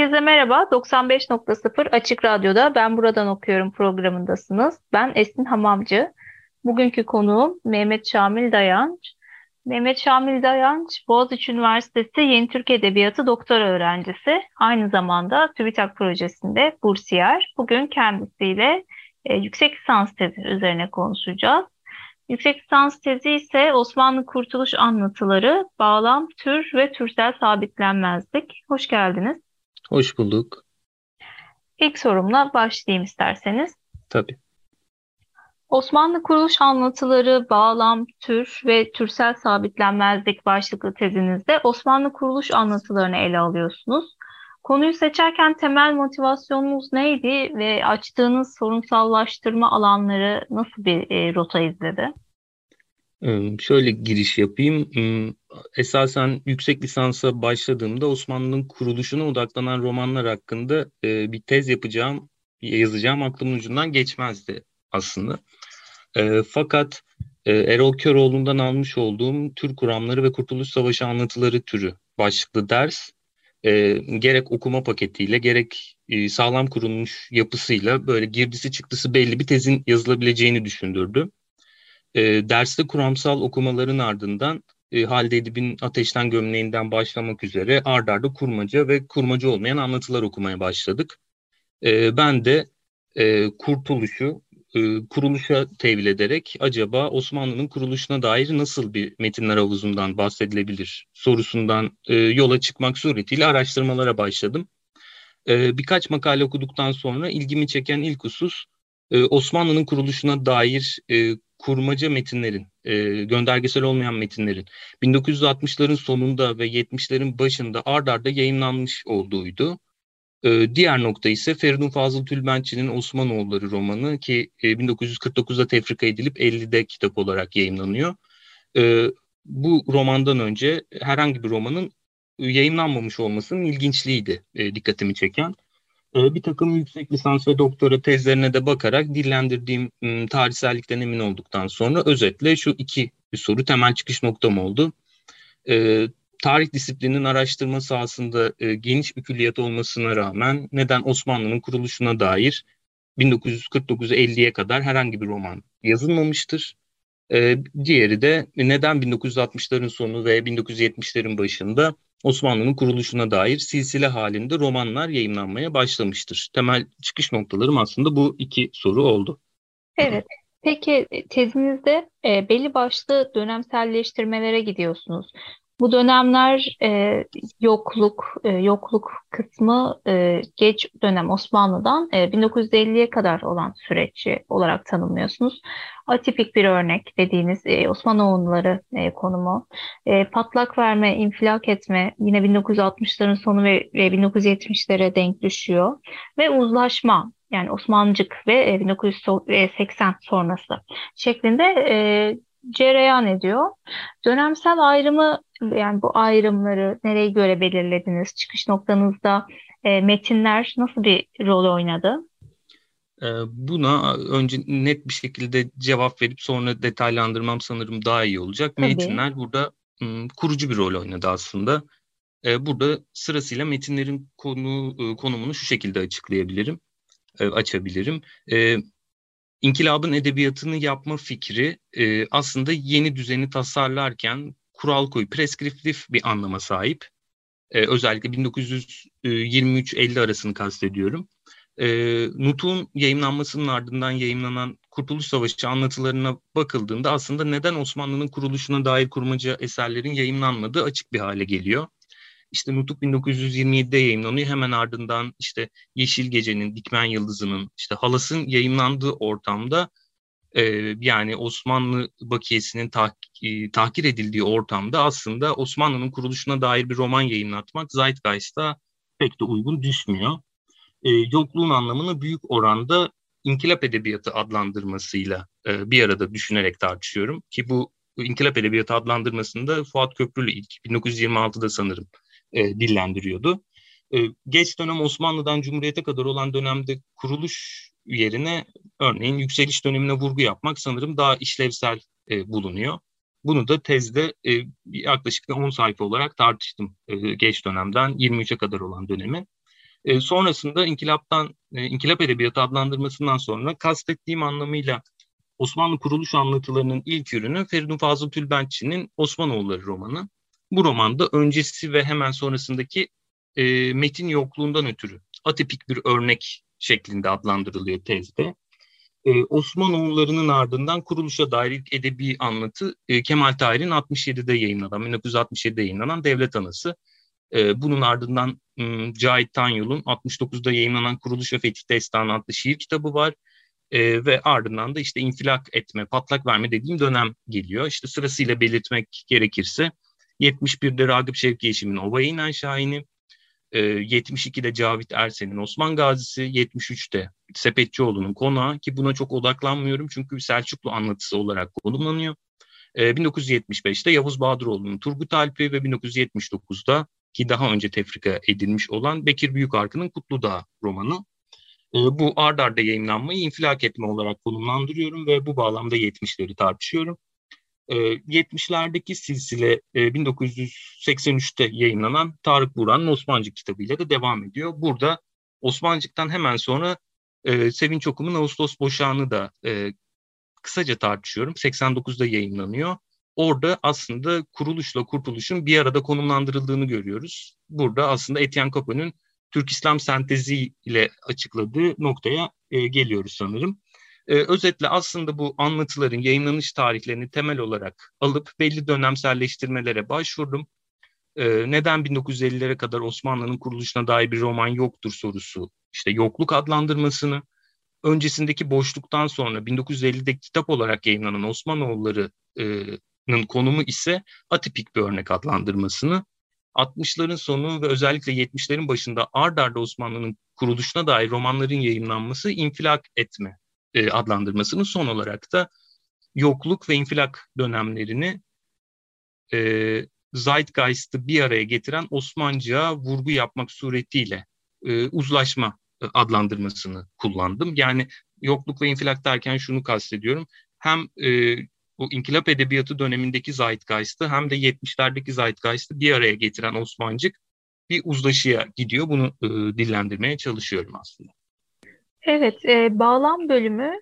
Herkese merhaba. 95.0 Açık Radyo'da Ben Buradan Okuyorum programındasınız. Ben Esin Hamamcı. Bugünkü konuğum Mehmet Şamil Dayanç. Mehmet Şamil Dayanç, Boğaziçi Üniversitesi Yeni Türk Edebiyatı doktora öğrencisi. Aynı zamanda TÜBİTAK projesinde bursiyer. Bugün kendisiyle e, yüksek lisans tezi üzerine konuşacağız. Yüksek lisans tezi ise Osmanlı Kurtuluş Anlatıları, Bağlam, Tür ve Türsel Sabitlenmezlik. Hoş geldiniz. Hoş bulduk. İlk sorumla başlayayım isterseniz. Tabii. Osmanlı kuruluş anlatıları, bağlam, tür ve türsel sabitlenmezlik başlıklı tezinizde Osmanlı kuruluş anlatılarını ele alıyorsunuz. Konuyu seçerken temel motivasyonunuz neydi ve açtığınız sorunsallaştırma alanları nasıl bir e, rota izledi? Şöyle giriş yapayım. Esasen yüksek lisansa başladığımda Osmanlı'nın kuruluşuna odaklanan romanlar hakkında bir tez yapacağım, yazacağım aklımın ucundan geçmezdi aslında. Fakat Erol Köroğlu'ndan almış olduğum Türk kuramları ve Kurtuluş Savaşı anlatıları türü başlıklı ders gerek okuma paketiyle gerek sağlam kurulmuş yapısıyla böyle girdisi çıktısı belli bir tezin yazılabileceğini düşündürdü. E, derste kuramsal okumaların ardından e, Halide Edip'in Ateşten Gömleğinden başlamak üzere ard arda kurmaca ve kurmaca olmayan anlatılar okumaya başladık. E, ben de e, Kurtuluş'u e, kuruluşa tevil ederek acaba Osmanlı'nın kuruluşuna dair nasıl bir metinler havuzundan bahsedilebilir sorusundan e, yola çıkmak suretiyle araştırmalara başladım. E, birkaç makale okuduktan sonra ilgimi çeken ilk husus e, Osmanlı'nın kuruluşuna dair e, kurmaca metinlerin, e, göndergesel olmayan metinlerin 1960'ların sonunda ve 70'lerin başında ard arda yayınlanmış olduğuydu. E, diğer nokta ise Feridun Fazıl Tülbentçi'nin Osmanoğulları romanı ki e, 1949'da tefrika edilip 50'de kitap olarak yayınlanıyor. E, bu romandan önce herhangi bir romanın yayınlanmamış olmasının ilginçliğiydi e, dikkatimi çeken. Ee, bir takım yüksek lisans ve doktora tezlerine de bakarak dillendirdiğim tarihsellikten emin olduktan sonra özetle şu iki bir soru temel çıkış noktam oldu. E, tarih disiplinin araştırma sahasında e, geniş bir külliyat olmasına rağmen neden Osmanlı'nın kuruluşuna dair 1949-50'ye kadar herhangi bir roman yazılmamıştır? E, diğeri de neden 1960'ların sonu ve 1970'lerin başında Osmanlı'nın kuruluşuna dair silsile halinde romanlar yayınlanmaya başlamıştır. Temel çıkış noktalarım aslında bu iki soru oldu. Evet. Peki tezinizde e, belli başlı dönemselleştirmelere gidiyorsunuz. Bu dönemler e, yokluk, e, yokluk kısmı e, geç dönem Osmanlı'dan e, 1950'ye kadar olan süreci olarak tanımlıyorsunuz. Atipik bir örnek dediğiniz e, Osmanoğulları e, konumu. E, patlak verme, infilak etme yine 1960'ların sonu ve, ve 1970'lere denk düşüyor. Ve uzlaşma yani Osmancık ve 1980 sonrası şeklinde e, cereyan ediyor. Dönemsel ayrımı yani bu ayrımları nereye göre belirlediniz? Çıkış noktanızda e, metinler nasıl bir rol oynadı? E, buna önce net bir şekilde cevap verip sonra detaylandırmam sanırım daha iyi olacak. Tabii. Metinler burada kurucu bir rol oynadı aslında. E, burada sırasıyla metinlerin konu konumunu şu şekilde açıklayabilirim, açabilirim. İnkılabın edebiyatını yapma fikri aslında yeni düzeni tasarlarken kural koy, preskriptif bir anlama sahip. E, özellikle 1923-50 arasını kastediyorum. E, Nutuk'un yayınlanmasının ardından yayınlanan Kurtuluş Savaşı anlatılarına bakıldığında aslında neden Osmanlı'nın kuruluşuna dair kurmaca eserlerin yayınlanmadığı açık bir hale geliyor. İşte Nutuk 1927'de yayınlanıyor. Hemen ardından işte Yeşil Gece'nin, Dikmen Yıldızı'nın, işte Halas'ın yayınlandığı ortamda e, yani Osmanlı bakiyesinin tah, e, tahkir edildiği ortamda aslında Osmanlı'nın kuruluşuna dair bir roman yayınlatmak Zeitgeist'a pek de uygun düşmüyor. E, yokluğun anlamını büyük oranda inkılap edebiyatı adlandırmasıyla e, bir arada düşünerek tartışıyorum. Ki bu inkılap edebiyatı adlandırmasında Fuat Köprülü ilk 1926'da sanırım e, dillendiriyordu. E, geç dönem Osmanlı'dan Cumhuriyet'e kadar olan dönemde kuruluş yerine örneğin yükseliş dönemine vurgu yapmak sanırım daha işlevsel e, bulunuyor. Bunu da tezde e, yaklaşık 10 sayfa olarak tartıştım e, geç dönemden 23'e kadar olan dönemi. E, sonrasında inkılaptan, e, inkılap edebiyatı adlandırmasından sonra kastettiğim anlamıyla Osmanlı kuruluş anlatılarının ilk ürünü Feridun Fazıl Tülbentçi'nin Osmanoğulları romanı. Bu romanda öncesi ve hemen sonrasındaki e, metin yokluğundan ötürü atipik bir örnek şeklinde adlandırılıyor tezde. Ee, Osmanoğullarının ardından kuruluşa dair ilk edebi anlatı e, Kemal Tahir'in 67'de yayınlanan, 1967'de yayınlanan Devlet Anası. E, bunun ardından m, Cahit Tanyol'un 69'da yayınlanan Kuruluş ve Fetih Destanı adlı şiir kitabı var. E, ve ardından da işte infilak etme, patlak verme dediğim dönem geliyor. İşte sırasıyla belirtmek gerekirse 71'de Ragıp Şevki Yeşim'in Ova'ya inen Şahin'i, 72'de ee, Cavit Ersen'in Osman Gazisi, 73'te Sepetçioğlu'nun konağı ki buna çok odaklanmıyorum çünkü Selçuklu anlatısı olarak konumlanıyor. 1975'te ee, Yavuz Bahadıroğlu'nun Turgut Alp'i ve 1979'da ki daha önce tefrika edilmiş olan Bekir Büyükarkı'nın Kutludağ romanı. Ee, bu ard arda yayınlanmayı infilak etme olarak konumlandırıyorum ve bu bağlamda 70'leri tartışıyorum. 70'lerdeki ee, silsile 1983'te e, yayınlanan Tarık Buran'ın Osmancık kitabıyla da devam ediyor. Burada Osmancık'tan hemen sonra e, Sevinç Okum'un Ağustos Boşağı'nı da e, kısaca tartışıyorum. 89'da yayınlanıyor. Orada aslında kuruluşla kurtuluşun bir arada konumlandırıldığını görüyoruz. Burada aslında Etienne Capone'un Türk İslam sentezi ile açıkladığı noktaya geliyoruz sanırım. E, özetle aslında bu anlatıların yayınlanış tarihlerini temel olarak alıp belli dönemselleştirmelere başvurdum. E, neden 1950'lere kadar Osmanlı'nın kuruluşuna dair bir roman yoktur sorusu, işte yokluk adlandırmasını, öncesindeki boşluktan sonra 1950'de kitap olarak yayınlanan Osmanoğulları'nın konumu ise atipik bir örnek adlandırmasını, 60'ların sonu ve özellikle 70'lerin başında ard arda Osmanlı'nın kuruluşuna dair romanların yayınlanması infilak etme e, adlandırmasının son olarak da yokluk ve infilak dönemlerini e, Zeitgeist'ı bir araya getiren Osmancı'ya vurgu yapmak suretiyle e, uzlaşma e, adlandırmasını kullandım. Yani yokluk ve infilak derken şunu kastediyorum. Hem e, bu inkılap edebiyatı dönemindeki Zeitgeist'ı hem de 70'lerdeki Zeitgeist'ı bir araya getiren Osmancık bir uzlaşıya gidiyor. Bunu e, dillendirmeye çalışıyorum aslında. Evet, e, bağlam bölümü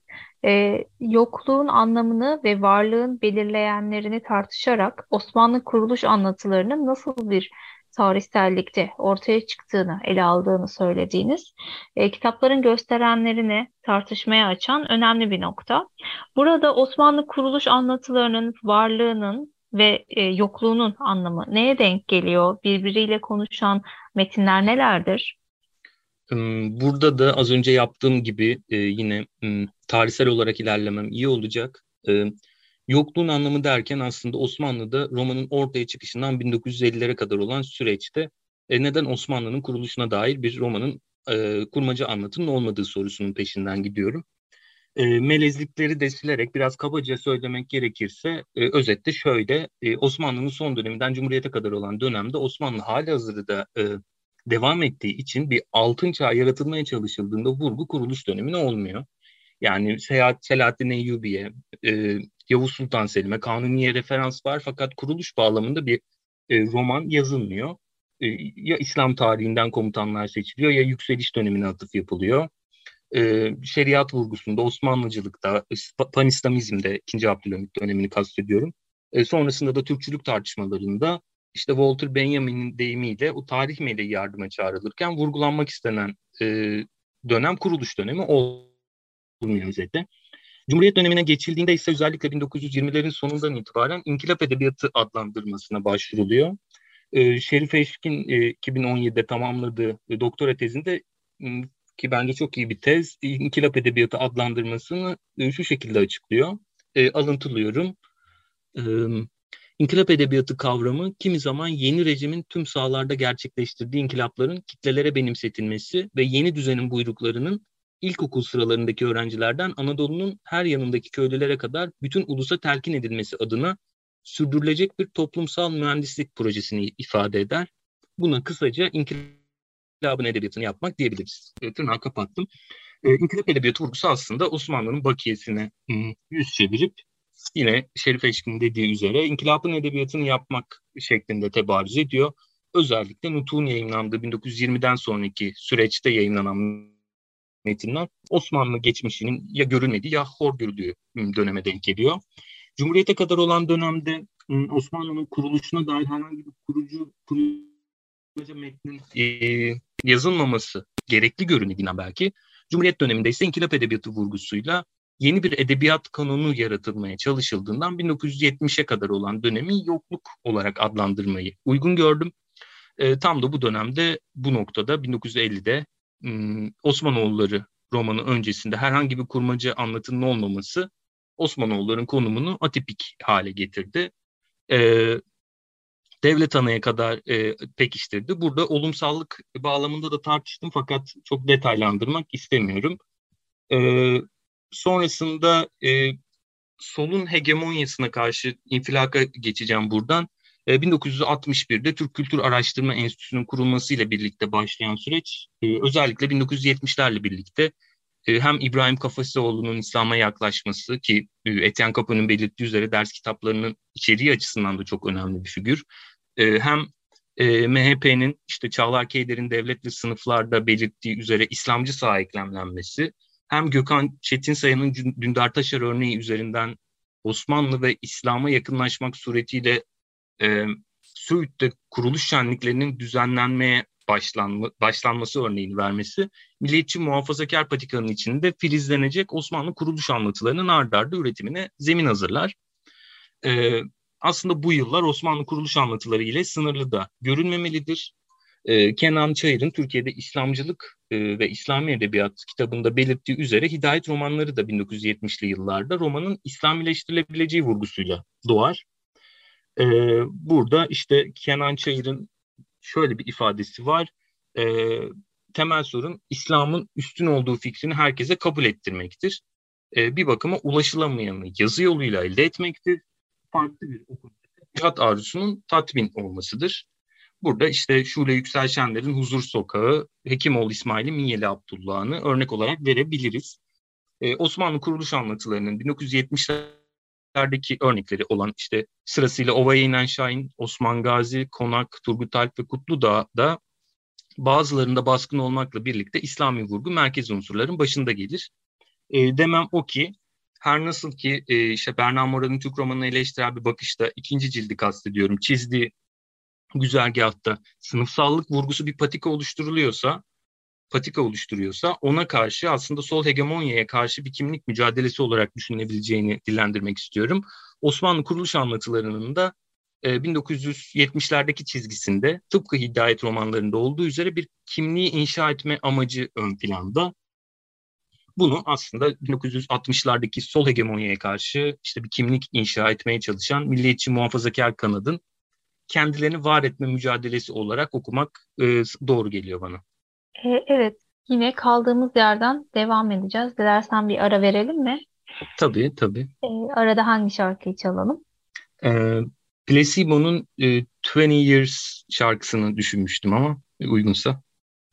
e, yokluğun anlamını ve varlığın belirleyenlerini tartışarak Osmanlı kuruluş anlatılarının nasıl bir tarihsellikte ortaya çıktığını ele aldığını söylediğiniz e, kitapların gösterenlerini tartışmaya açan önemli bir nokta. Burada Osmanlı kuruluş anlatılarının varlığının ve e, yokluğunun anlamı neye denk geliyor? Birbiriyle konuşan metinler nelerdir? Burada da az önce yaptığım gibi e, yine tarihsel olarak ilerlemem iyi olacak. E, yokluğun anlamı derken aslında Osmanlı'da romanın ortaya çıkışından 1950'lere kadar olan süreçte e, neden Osmanlı'nın kuruluşuna dair bir romanın kurmaca anlatının olmadığı sorusunun peşinden gidiyorum. Melezlikleri de silerek biraz kabaca söylemek gerekirse özette şöyle Osmanlı'nın son döneminden Cumhuriyet'e kadar olan dönemde Osmanlı hali hazırda devam ettiği için bir altın çağ yaratılmaya çalışıldığında vurgu kuruluş dönemine olmuyor. Yani Seyahat Selahattin Eyyubi'ye, e, Yavuz Sultan Selim'e, Kanuni'ye referans var fakat kuruluş bağlamında bir e, roman yazılmıyor. E, ya İslam tarihinden komutanlar seçiliyor ya yükseliş dönemine atıf yapılıyor. E, şeriat vurgusunda Osmanlıcılıkta, Panislamizmde 2. Abdülhamit dönemini kastediyorum. E, sonrasında da Türkçülük tartışmalarında işte Walter Benjamin'in deyimiyle o tarih meleği yardıma çağrılırken vurgulanmak istenen e, dönem kuruluş dönemi olmuyor özetle. Cumhuriyet dönemine geçildiğinde ise özellikle 1920'lerin sonundan itibaren inkılap edebiyatı adlandırmasına başvuruluyor. E, Şerif Eşkin e, 2017'de tamamladığı e, doktora tezinde ki bence çok iyi bir tez, İnkılap Edebiyatı adlandırmasını e, şu şekilde açıklıyor. E, alıntılıyorum. E, İnkılap edebiyatı kavramı kimi zaman yeni rejimin tüm sahalarda gerçekleştirdiği inkılapların kitlelere benimsetilmesi ve yeni düzenin buyruklarının ilkokul sıralarındaki öğrencilerden Anadolu'nun her yanındaki köylülere kadar bütün ulusa telkin edilmesi adına sürdürülecek bir toplumsal mühendislik projesini ifade eder. Buna kısaca inkılabın edebiyatını yapmak diyebiliriz. E, tırnağı kapattım. E, inkılap edebiyatı vurgusu aslında Osmanlı'nın bakiyesine yüz çevirip yine Şerif Eşkin dediği üzere inkılapın edebiyatını yapmak şeklinde tebarüz ediyor. Özellikle Nutuk'un yayınlandığı 1920'den sonraki süreçte yayınlanan metinler Osmanlı geçmişinin ya görülmediği ya hor görüldüğü döneme denk geliyor. Cumhuriyete kadar olan dönemde ıı, Osmanlı'nın kuruluşuna dair herhangi bir kurucu proje metnin e, yazılmaması gerekli görünüyor belki. Cumhuriyet döneminde ise inkılap edebiyatı vurgusuyla yeni bir edebiyat kanunu yaratılmaya çalışıldığından 1970'e kadar olan dönemi yokluk olarak adlandırmayı uygun gördüm. E, tam da bu dönemde bu noktada 1950'de ım, Osmanoğulları romanı öncesinde herhangi bir kurmaca anlatının olmaması Osmanoğulların konumunu atipik hale getirdi. E, devlet anaya kadar e, pekiştirdi. Burada olumsallık bağlamında da tartıştım fakat çok detaylandırmak istemiyorum. E, sonrasında e, solun hegemonyasına karşı infilaka geçeceğim buradan. E, 1961'de Türk Kültür Araştırma Enstitüsü'nün kurulmasıyla birlikte başlayan süreç e, özellikle 1970'lerle birlikte e, hem İbrahim Kafasioğlu'nun İslam'a yaklaşması ki e, Etienne Capone'un belirttiği üzere ders kitaplarının içeriği açısından da çok önemli bir figür. E, hem e, MHP'nin işte Çağlar Keyder'in devlet ve sınıflarda belirttiği üzere İslamcı sağ eklemlenmesi hem Gökhan Çetinsaya'nın Dündar Taşar örneği üzerinden Osmanlı ve İslam'a yakınlaşmak suretiyle e, Söğüt'te kuruluş şenliklerinin düzenlenmeye başlanma, başlanması örneğini vermesi, milliyetçi muhafazakar patikanın içinde filizlenecek Osmanlı kuruluş anlatılarının ard arda üretimine zemin hazırlar. E, aslında bu yıllar Osmanlı kuruluş anlatıları ile sınırlı da görünmemelidir. E, Kenan Çayır'ın Türkiye'de İslamcılık e, ve İslami Edebiyat kitabında belirttiği üzere Hidayet romanları da 1970'li yıllarda romanın İslamileştirilebileceği vurgusuyla doğar. E, burada işte Kenan Çayır'ın şöyle bir ifadesi var. E, temel sorun İslam'ın üstün olduğu fikrini herkese kabul ettirmektir. Bir bakıma ulaşılamayanı yazı yoluyla elde etmektir. Farklı bir okuma cihat arzusunun tatmin olmasıdır. Burada işte Şule Yüksel Şenler'in Huzur Sokağı, Hekimoğlu İsmail'in Minyeli Abdullah'ını örnek olarak verebiliriz. Ee, Osmanlı kuruluş anlatılarının 1970'lerdeki örnekleri olan işte sırasıyla Ova'ya inen Şahin, Osman Gazi, Konak, Turgut Alp ve Kutludağ'da bazılarında baskın olmakla birlikte İslami vurgu merkez unsurların başında gelir. E, demem o ki her nasıl ki e, işte Berna Mora'nın Türk romanını eleştiren bir bakışta ikinci cildi kastediyorum çizdiği güzergahta sınıfsallık vurgusu bir patika oluşturuluyorsa, patika oluşturuyorsa ona karşı aslında sol hegemonyaya karşı bir kimlik mücadelesi olarak düşünebileceğini dillendirmek istiyorum. Osmanlı kuruluş anlatılarının da e, 1970'lerdeki çizgisinde tıpkı Hidayet romanlarında olduğu üzere bir kimliği inşa etme amacı ön planda. Bunu aslında 1960'lardaki sol hegemonyaya karşı işte bir kimlik inşa etmeye çalışan milliyetçi muhafazakar kanadın kendilerini var etme mücadelesi olarak okumak e, doğru geliyor bana. E, evet, yine kaldığımız yerden devam edeceğiz. Dilersen bir ara verelim mi? Tabii, tabii. E, arada hangi şarkıyı çalalım? E, Placebo'nun e, 20 Years şarkısını düşünmüştüm ama uygunsa.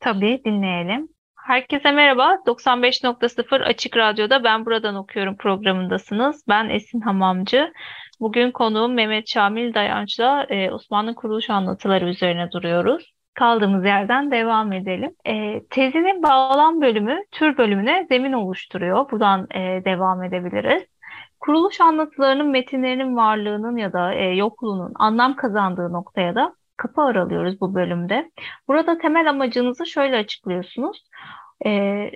Tabii, dinleyelim. Herkese merhaba. 95.0 Açık Radyo'da Ben Buradan Okuyorum programındasınız. Ben Esin Hamamcı. Bugün konuğum Mehmet Şamil Dayanç'la e, Osmanlı kuruluş anlatıları üzerine duruyoruz. Kaldığımız yerden devam edelim. E, tezinin bağlam bölümü tür bölümüne zemin oluşturuyor. Buradan e, devam edebiliriz. Kuruluş anlatılarının metinlerinin varlığının ya da e, yokluğunun anlam kazandığı noktaya da kapı aralıyoruz bu bölümde. Burada temel amacınızı şöyle açıklıyorsunuz. E,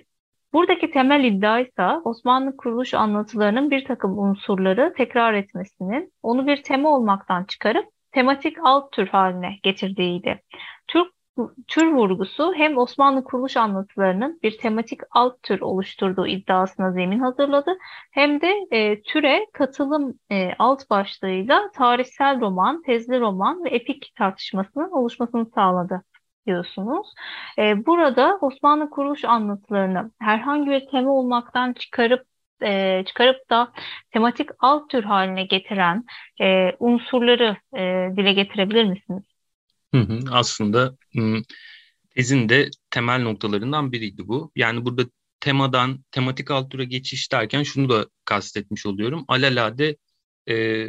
Buradaki temel iddia ise Osmanlı kuruluş anlatılarının bir takım unsurları tekrar etmesinin, onu bir tema olmaktan çıkarıp tematik alt tür haline getirdiğiydi. Türk tür vurgusu hem Osmanlı kuruluş anlatılarının bir tematik alt tür oluşturduğu iddiasına zemin hazırladı hem de e, türe katılım e, alt başlığıyla tarihsel roman, tezli roman ve epik tartışmasının oluşmasını sağladı diyorsunuz. E, burada Osmanlı kuruluş anlatılarını herhangi bir tema olmaktan çıkarıp e, çıkarıp da tematik alt tür haline getiren e, unsurları e, dile getirebilir misiniz? Hı hı, aslında tezin de temel noktalarından biriydi bu. Yani burada temadan tematik alt türe geçiş derken şunu da kastetmiş oluyorum. Alelade e,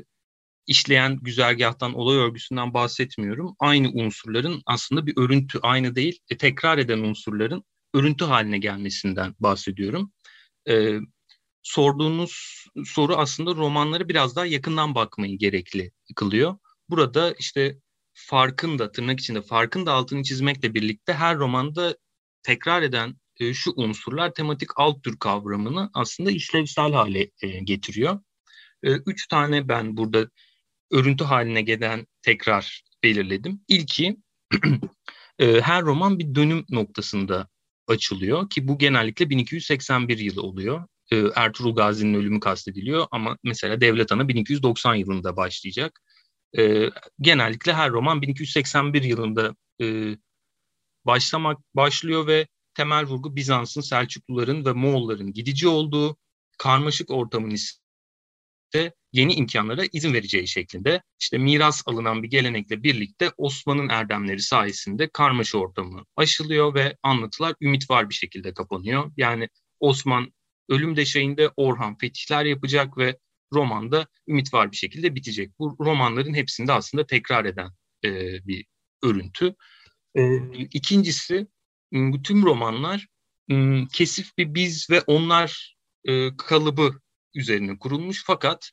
işleyen güzergahtan, olay örgüsünden bahsetmiyorum. Aynı unsurların aslında bir örüntü, aynı değil, e, tekrar eden unsurların örüntü haline gelmesinden bahsediyorum. E, sorduğunuz soru aslında romanları biraz daha yakından bakmayı gerekli kılıyor. Burada işte farkın da tırnak içinde farkın da altını çizmekle birlikte her romanda tekrar eden e, şu unsurlar tematik alt tür kavramını aslında işlevsel hale e, getiriyor. E, üç tane ben burada örüntü haline gelen tekrar belirledim. İlki e, her roman bir dönüm noktasında açılıyor ki bu genellikle 1281 yılı oluyor. E, Ertuğrul Gazi'nin ölümü kastediliyor ama mesela Devlet Ana 1290 yılında başlayacak. E, genellikle her roman 1281 yılında başlamak başlıyor ve temel vurgu Bizans'ın, Selçukluların ve Moğolların gidici olduğu karmaşık ortamın ise yeni imkanlara izin vereceği şeklinde işte miras alınan bir gelenekle birlikte Osman'ın erdemleri sayesinde karmaşa ortamı aşılıyor ve anlatılar ümit var bir şekilde kapanıyor. Yani Osman ölüm deşeğinde Orhan fetihler yapacak ve romanda ümit var bir şekilde bitecek. Bu romanların hepsinde aslında tekrar eden e, bir örüntü. E, ikincisi bütün romanlar kesif bir biz ve onlar e, kalıbı üzerine kurulmuş fakat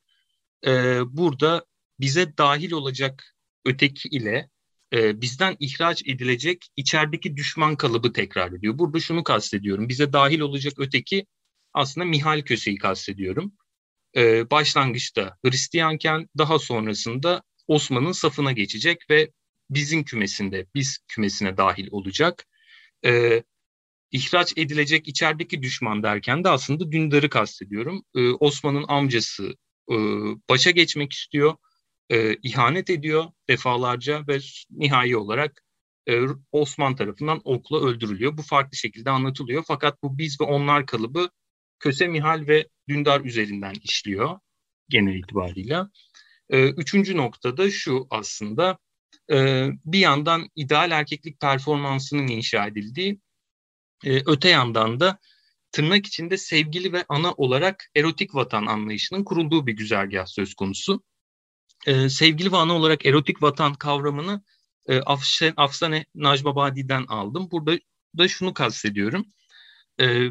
e, burada bize dahil olacak öteki ile e, bizden ihraç edilecek içerideki düşman kalıbı tekrar ediyor. Burada şunu kastediyorum. Bize dahil olacak öteki aslında Mihal Köse'yi kastediyorum e, başlangıçta Hristiyanken daha sonrasında Osman'ın safına geçecek ve bizim kümesinde, biz kümesine dahil olacak. E, ihraç edilecek içerideki düşman derken de aslında Dündar'ı kastediyorum. E, Osman'ın amcası e, başa geçmek istiyor, e, ihanet ediyor defalarca ve nihai olarak e, Osman tarafından okla öldürülüyor. Bu farklı şekilde anlatılıyor. Fakat bu biz ve onlar kalıbı Köse Mihal ve Dündar üzerinden işliyor genel itibarıyla. E, üçüncü noktada şu aslında e, bir yandan ideal erkeklik performansının inşa edildiği, e, öte yandan da tırnak içinde sevgili ve ana olarak erotik vatan anlayışının kurulduğu bir güzergah söz konusu. E, sevgili ve ana olarak erotik vatan kavramını e, Afşen, Afsane Najmabadi'den aldım. Burada da şunu kastediyorum. E,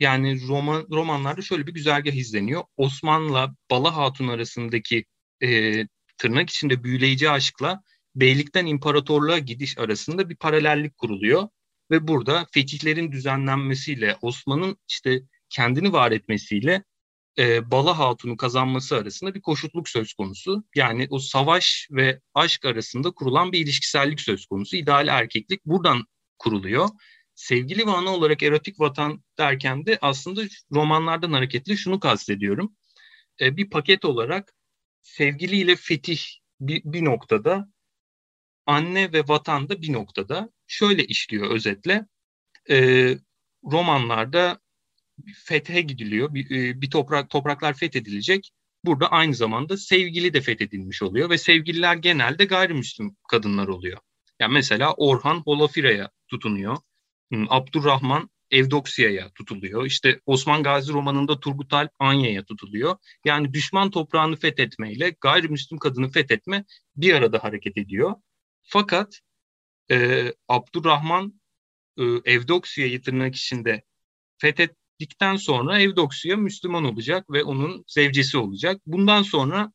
yani roman romanlarda şöyle bir güzergah izleniyor. Osman'la Bala Hatun arasındaki e, tırnak içinde büyüleyici aşkla beylikten imparatorluğa gidiş arasında bir paralellik kuruluyor. Ve burada fetihlerin düzenlenmesiyle Osman'ın işte kendini var etmesiyle e, Bala Hatun'u kazanması arasında bir koşutluk söz konusu. Yani o savaş ve aşk arasında kurulan bir ilişkisellik söz konusu. İdeal erkeklik buradan kuruluyor sevgili ve ana olarak erotik vatan derken de aslında romanlardan hareketli şunu kastediyorum. E, bir paket olarak sevgiliyle fetih bir, bir noktada, anne ve vatan da bir noktada şöyle işliyor özetle. E, romanlarda fethe gidiliyor, bir, e, bir toprak topraklar fethedilecek. Burada aynı zamanda sevgili de fethedilmiş oluyor ve sevgililer genelde gayrimüslim kadınlar oluyor. Yani mesela Orhan Holafira'ya tutunuyor. Hmm, Abdurrahman Evdoksiya'ya tutuluyor. İşte Osman Gazi romanında Turgut Alp Anya'ya tutuluyor. Yani düşman toprağını fethetmeyle gayrimüslim kadını fethetme bir arada hareket ediyor. Fakat e, Abdurrahman e, Evdoksiya'yı tırnak içinde fethettikten sonra Evdoksiya Müslüman olacak ve onun zevcesi olacak. Bundan sonra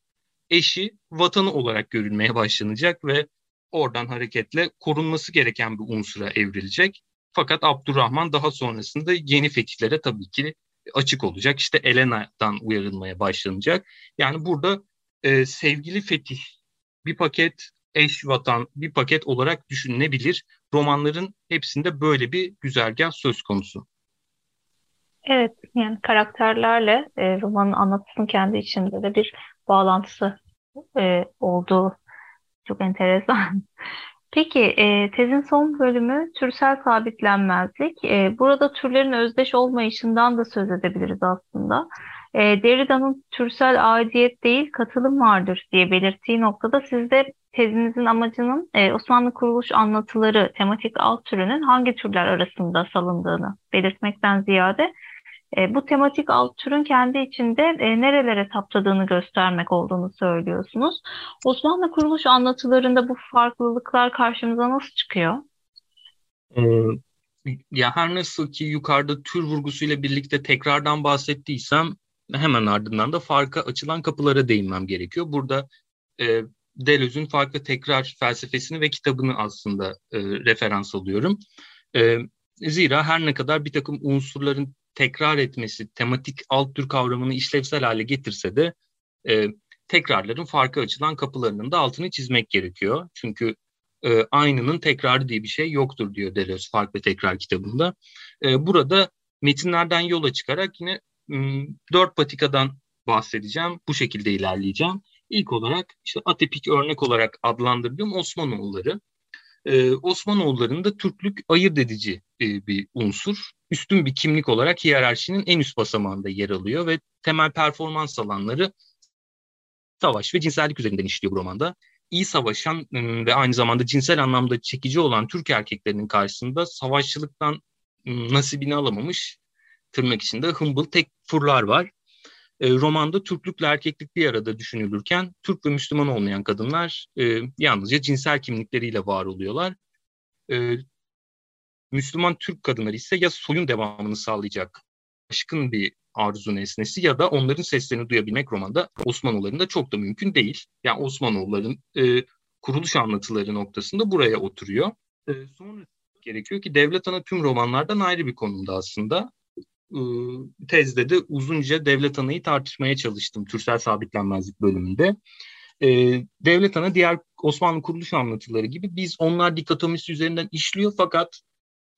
eşi vatanı olarak görülmeye başlanacak ve oradan hareketle korunması gereken bir unsura evrilecek. Fakat Abdurrahman daha sonrasında yeni fetihlere tabii ki açık olacak. İşte Elena'dan uyarılmaya başlanacak. Yani burada e, sevgili fetih bir paket eş vatan, bir paket olarak düşünülebilir. Romanların hepsinde böyle bir güzergah söz konusu. Evet, yani karakterlerle e, romanın anlatısının kendi içinde de bir bağlantısı e, olduğu çok enteresan. Peki, e, tezin son bölümü türsel sabitlenmezlik. E, burada türlerin özdeş olmayışından da söz edebiliriz aslında. E, Derrida'nın türsel aidiyet değil katılım vardır diye belirttiği noktada siz de tezinizin amacının e, Osmanlı kuruluş anlatıları tematik alt türünün hangi türler arasında salındığını belirtmekten ziyade e, bu tematik alt türün kendi içinde e, nerelere saptadığını göstermek olduğunu söylüyorsunuz. Osmanlı kuruluş anlatılarında bu farklılıklar karşımıza nasıl çıkıyor? Ee, ya her nasıl ki yukarıda tür vurgusuyla birlikte tekrardan bahsettiysem hemen ardından da farka açılan kapılara değinmem gerekiyor. Burada e, Deleuze'ün farklı tekrar felsefesini ve kitabını aslında e, referans alıyorum. E, zira her ne kadar bir takım unsurların tekrar etmesi, tematik alt tür kavramını işlevsel hale getirse de e, tekrarların farkı açılan kapılarının da altını çizmek gerekiyor. Çünkü e, aynının tekrarı diye bir şey yoktur diyor Deleuze Fark ve Tekrar kitabında. E, burada metinlerden yola çıkarak yine dört patikadan bahsedeceğim. Bu şekilde ilerleyeceğim. İlk olarak işte atepik örnek olarak adlandırdığım Osmanoğulları. Ee, Osmanoğulları'nda Türklük ayırt edici e, bir unsur. Üstün bir kimlik olarak hiyerarşinin en üst basamağında yer alıyor ve temel performans alanları savaş ve cinsellik üzerinden işliyor bu romanda. İyi savaşan ıı, ve aynı zamanda cinsel anlamda çekici olan Türk erkeklerinin karşısında savaşçılıktan ıı, nasibini alamamış tırnak içinde hımbıl tek furlar var. E, romanda Türklükle erkeklik bir arada düşünülürken Türk ve Müslüman olmayan kadınlar e, yalnızca cinsel kimlikleriyle var oluyorlar. E, Müslüman Türk kadınları ise ya soyun devamını sağlayacak aşkın bir arzu nesnesi ya da onların seslerini duyabilmek romanda Osmanoğulları'nda çok da mümkün değil. Yani Osmanoğulları'nın e, kuruluş anlatıları noktasında buraya oturuyor. E, sonra gerekiyor ki devlet ana tüm romanlardan ayrı bir konumda aslında. Iı, tezde de uzunca devlet anayı tartışmaya çalıştım türsel sabitlenmezlik bölümünde. Devlet ana diğer Osmanlı kuruluş anlatıları gibi biz onlar dikotomisi üzerinden işliyor fakat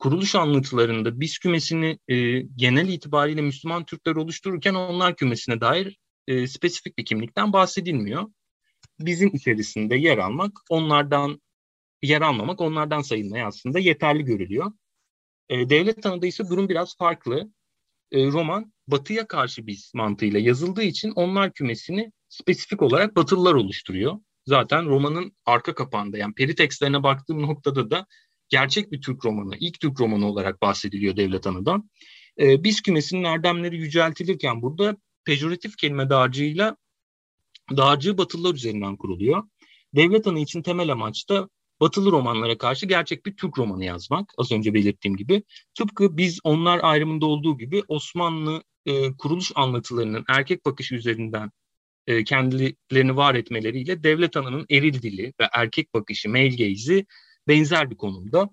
kuruluş anlatılarında biz kümesini e, genel itibariyle Müslüman Türkler oluştururken onlar kümesine dair e, spesifik bir kimlikten bahsedilmiyor. Bizim içerisinde yer almak, onlardan yer almamak, onlardan sayılmaya aslında yeterli görülüyor. E, devlet tanıda ise durum biraz farklı e, roman batıya karşı bir mantığıyla yazıldığı için onlar kümesini spesifik olarak batılılar oluşturuyor. Zaten romanın arka kapağında yani peritekstlerine baktığım noktada da gerçek bir Türk romanı, ilk Türk romanı olarak bahsediliyor Devlet Anı'dan. E, biz kümesinin erdemleri yüceltilirken burada pejoratif kelime dağarcığıyla dağarcığı batılılar üzerinden kuruluyor. Devlet Anı için temel amaç da batılı romanlara karşı gerçek bir Türk romanı yazmak. Az önce belirttiğim gibi. Tıpkı biz onlar ayrımında olduğu gibi Osmanlı e, kuruluş anlatılarının erkek bakışı üzerinden e, kendilerini var etmeleriyle devlet anının eril dili ve erkek bakışı, male gaze'i benzer bir konumda.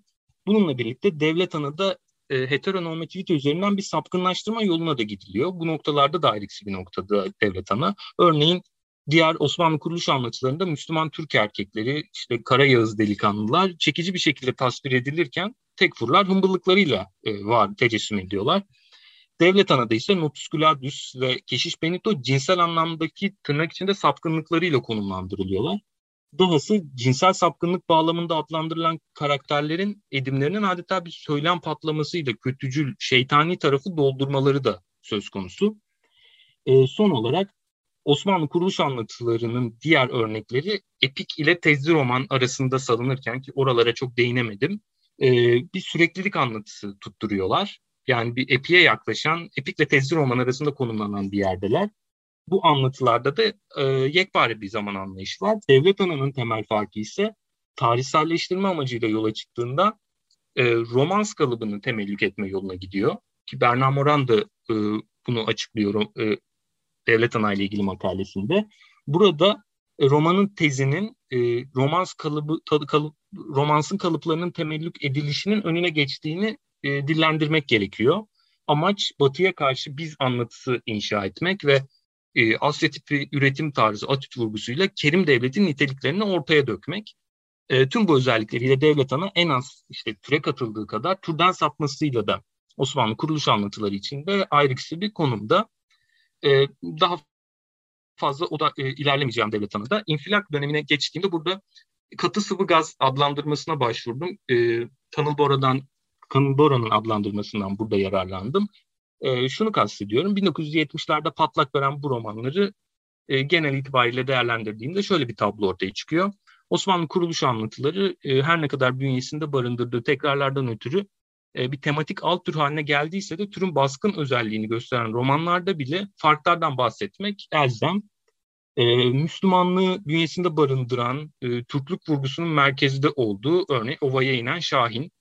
Bununla birlikte devlet anı da e, heteronormativite üzerinden bir sapkınlaştırma yoluna da gidiliyor. Bu noktalarda da ayrıksi bir noktada devlet ana. Örneğin diğer Osmanlı kuruluş anlatılarında Müslüman Türk erkekleri, işte Kara Yağız delikanlılar çekici bir şekilde tasvir edilirken tekfurlar hımbıllıklarıyla e, var, tecessüm ediyorlar. Devlet anada ise Notus Gladius ve Keşiş Benito cinsel anlamdaki tırnak içinde sapkınlıklarıyla konumlandırılıyorlar. Dahası cinsel sapkınlık bağlamında adlandırılan karakterlerin edimlerinin adeta bir söylem patlamasıyla kötücül, şeytani tarafı doldurmaları da söz konusu. E, son olarak Osmanlı kuruluş anlatılarının diğer örnekleri epik ile tezli roman arasında salınırken ki oralara çok değinemedim. E, bir süreklilik anlatısı tutturuyorlar. Yani bir epiye yaklaşan, epikle tezli roman arasında konumlanan bir yerdeler. Bu anlatılarda da e, yekpare bir zaman anlayışı var. Devlet ananın temel farkı ise tarihselleştirme amacıyla yola çıktığında e, romans kalıbını temellük etme yoluna gidiyor. Ki Bernard Moran da e, bunu açıklıyor e, Devlet Ana ile ilgili makalesinde. Burada e, romanın tezinin e, romans kalıbı kalıp, romansın kalıplarının temellük edilişinin önüne geçtiğini e, dillendirmek gerekiyor. Amaç batıya karşı biz anlatısı inşa etmek ve e, Asya tipi üretim tarzı Atüt vurgusuyla Kerim Devlet'in niteliklerini ortaya dökmek. E, tüm bu özellikleriyle devlet ana en az işte türe katıldığı kadar türden sapmasıyla da Osmanlı kuruluş anlatıları içinde ayrıksı bir konumda. E, daha fazla o da e, ilerlemeyeceğim devlet anıda. İnfilak dönemine geçtiğimde burada katı sıvı gaz adlandırmasına başvurdum. E, Tanıl Bora'dan Tanıl Bora'nın adlandırmasından burada yararlandım. E, şunu kastediyorum. 1970'lerde patlak veren bu romanları e, genel itibariyle değerlendirdiğimde şöyle bir tablo ortaya çıkıyor. Osmanlı kuruluş anlatıları e, her ne kadar bünyesinde barındırdığı tekrarlardan ötürü e, bir tematik alt tür haline geldiyse de türün baskın özelliğini gösteren romanlarda bile farklardan bahsetmek elzem. E, Müslümanlığı bünyesinde barındıran e, Türklük vurgusunun merkezde olduğu örneğin Ova'ya inen Şahin.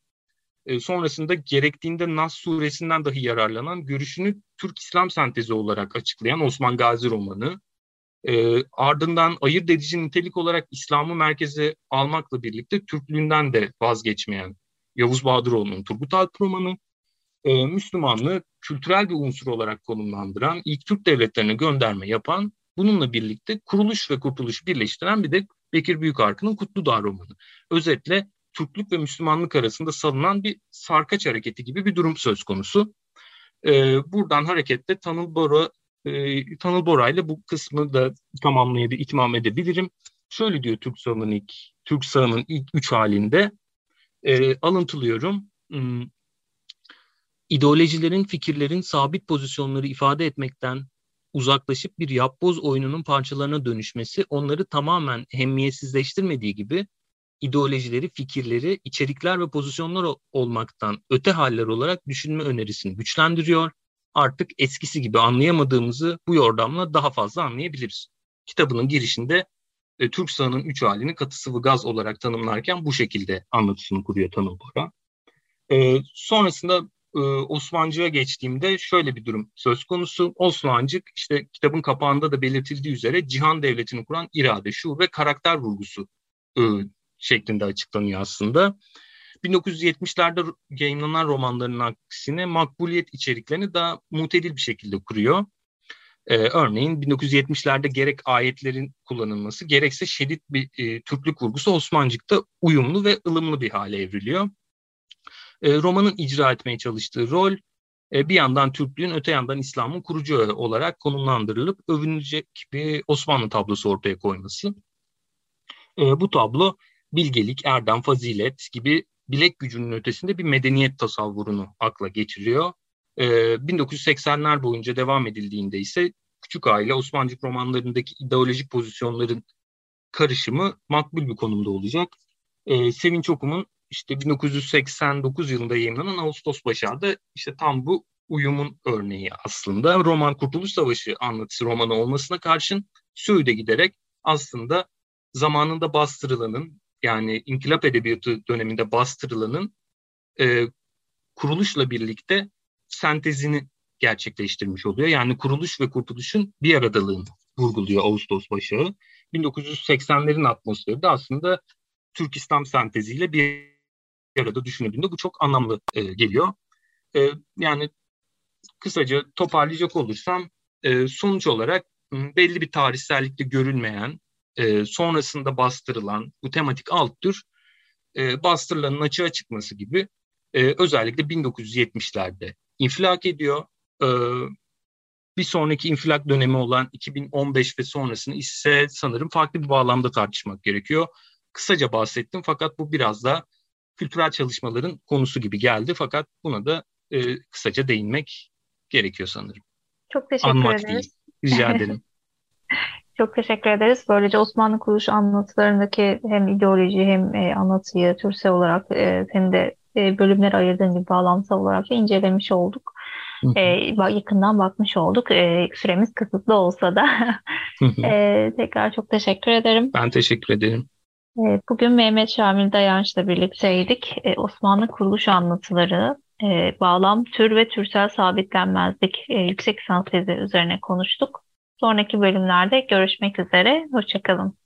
E, sonrasında gerektiğinde Nas suresinden dahi yararlanan görüşünü Türk-İslam sentezi olarak açıklayan Osman Gazi romanı. E, ardından ayırt edici nitelik olarak İslam'ı merkeze almakla birlikte Türklüğünden de vazgeçmeyen Yavuz Bahadıroğlu'nun Turgut Alp romanı, e, Müslümanlığı kültürel bir unsur olarak konumlandıran, ilk Türk devletlerine gönderme yapan, bununla birlikte kuruluş ve kurtuluş birleştiren bir de Bekir Büyükarkı'nın Kutlu Dağ romanı. Özetle Türklük ve Müslümanlık arasında salınan bir sarkaç hareketi gibi bir durum söz konusu. E, buradan hareketle Tanıl Bora e, Tanıl Bora ile bu kısmı da tamamlayabilir, itmam edebilirim. Şöyle diyor Türk Sağı'nın ilk, Türk Sağı'nın ilk üç halinde e, alıntılıyorum. Hmm, ideolojilerin, fikirlerin sabit pozisyonları ifade etmekten uzaklaşıp bir yapboz oyununun parçalarına dönüşmesi onları tamamen hemmiyetsizleştirmediği gibi ideolojileri, fikirleri, içerikler ve pozisyonlar olmaktan öte haller olarak düşünme önerisini güçlendiriyor. Artık eskisi gibi anlayamadığımızı bu yordamla daha fazla anlayabiliriz. Kitabının girişinde e, Türk sahanın üç halini katı sıvı gaz olarak tanımlarken bu şekilde anlatısını kuruyor Tanıl Bora. E, sonrasında e, Osmancı'ya geçtiğimde şöyle bir durum söz konusu. Osmancık işte kitabın kapağında da belirtildiği üzere cihan devletini kuran irade, şuur ve karakter vurgusu e, şeklinde açıklanıyor aslında. 1970'lerde yayınlanan romanların aksine makbuliyet içeriklerini daha mutedil bir şekilde kuruyor. Ee, örneğin 1970'lerde gerek ayetlerin kullanılması gerekse şiddet bir e, Türklük vurgusu Osmancık'ta uyumlu ve ılımlı bir hale evriliyor. E, romanın icra etmeye çalıştığı rol e, bir yandan Türklüğün öte yandan İslam'ın kurucu olarak konumlandırılıp övünecek bir Osmanlı tablosu ortaya koyması. E, bu tablo bilgelik, erdem, fazilet gibi bilek gücünün ötesinde bir medeniyet tasavvurunu akla getiriyor. E, 1980'ler boyunca devam edildiğinde ise Küçük Aile Osmancık romanlarındaki ideolojik pozisyonların karışımı makbul bir konumda olacak. E, Sevinç Okum'un işte 1989 yılında yayınlanan Ağustos Başar'da işte tam bu uyumun örneği aslında. Roman Kurtuluş Savaşı anlatısı romanı olmasına karşın Söğüt'e giderek aslında zamanında bastırılanın yani inkılap edebiyatı döneminde bastırılanın e, kuruluşla birlikte sentezini gerçekleştirmiş oluyor. Yani kuruluş ve kurtuluşun bir aradalığını vurguluyor Ağustos Başağı. 1980'lerin atmosferi de aslında Türk İslam senteziyle bir arada düşünüldüğünde bu çok anlamlı e, geliyor. E, yani kısaca toparlayacak olursam e, sonuç olarak belli bir tarihsellikte görülmeyen, e, sonrasında bastırılan bu tematik alt tür e, bastırılanın açığa çıkması gibi e, özellikle 1970'lerde infilak ediyor. E, bir sonraki infilak dönemi olan 2015 ve sonrasını ise sanırım farklı bir bağlamda tartışmak gerekiyor. Kısaca bahsettim fakat bu biraz da kültürel çalışmaların konusu gibi geldi fakat buna da e, kısaca değinmek gerekiyor sanırım. Çok teşekkür Anmak ederiz. Değil. Rica ederim. Çok teşekkür ederiz. Böylece Osmanlı kuruluş anlatılarındaki hem ideoloji hem e, anlatıyı türsel olarak e, hem de e, bölümler ayırdığın gibi bağlamsal olarak da incelemiş olduk. E, yakından bakmış olduk. E, süremiz kısıtlı olsa da. e, tekrar çok teşekkür ederim. Ben teşekkür ederim. E, bugün Mehmet Şamil Dayanç'la birlikteydik. E, Osmanlı kuruluş anlatıları, e, bağlam, tür ve türsel sabitlenmezlik e, yüksek lisans tezi üzerine konuştuk. Sonraki bölümlerde görüşmek üzere. Hoşçakalın.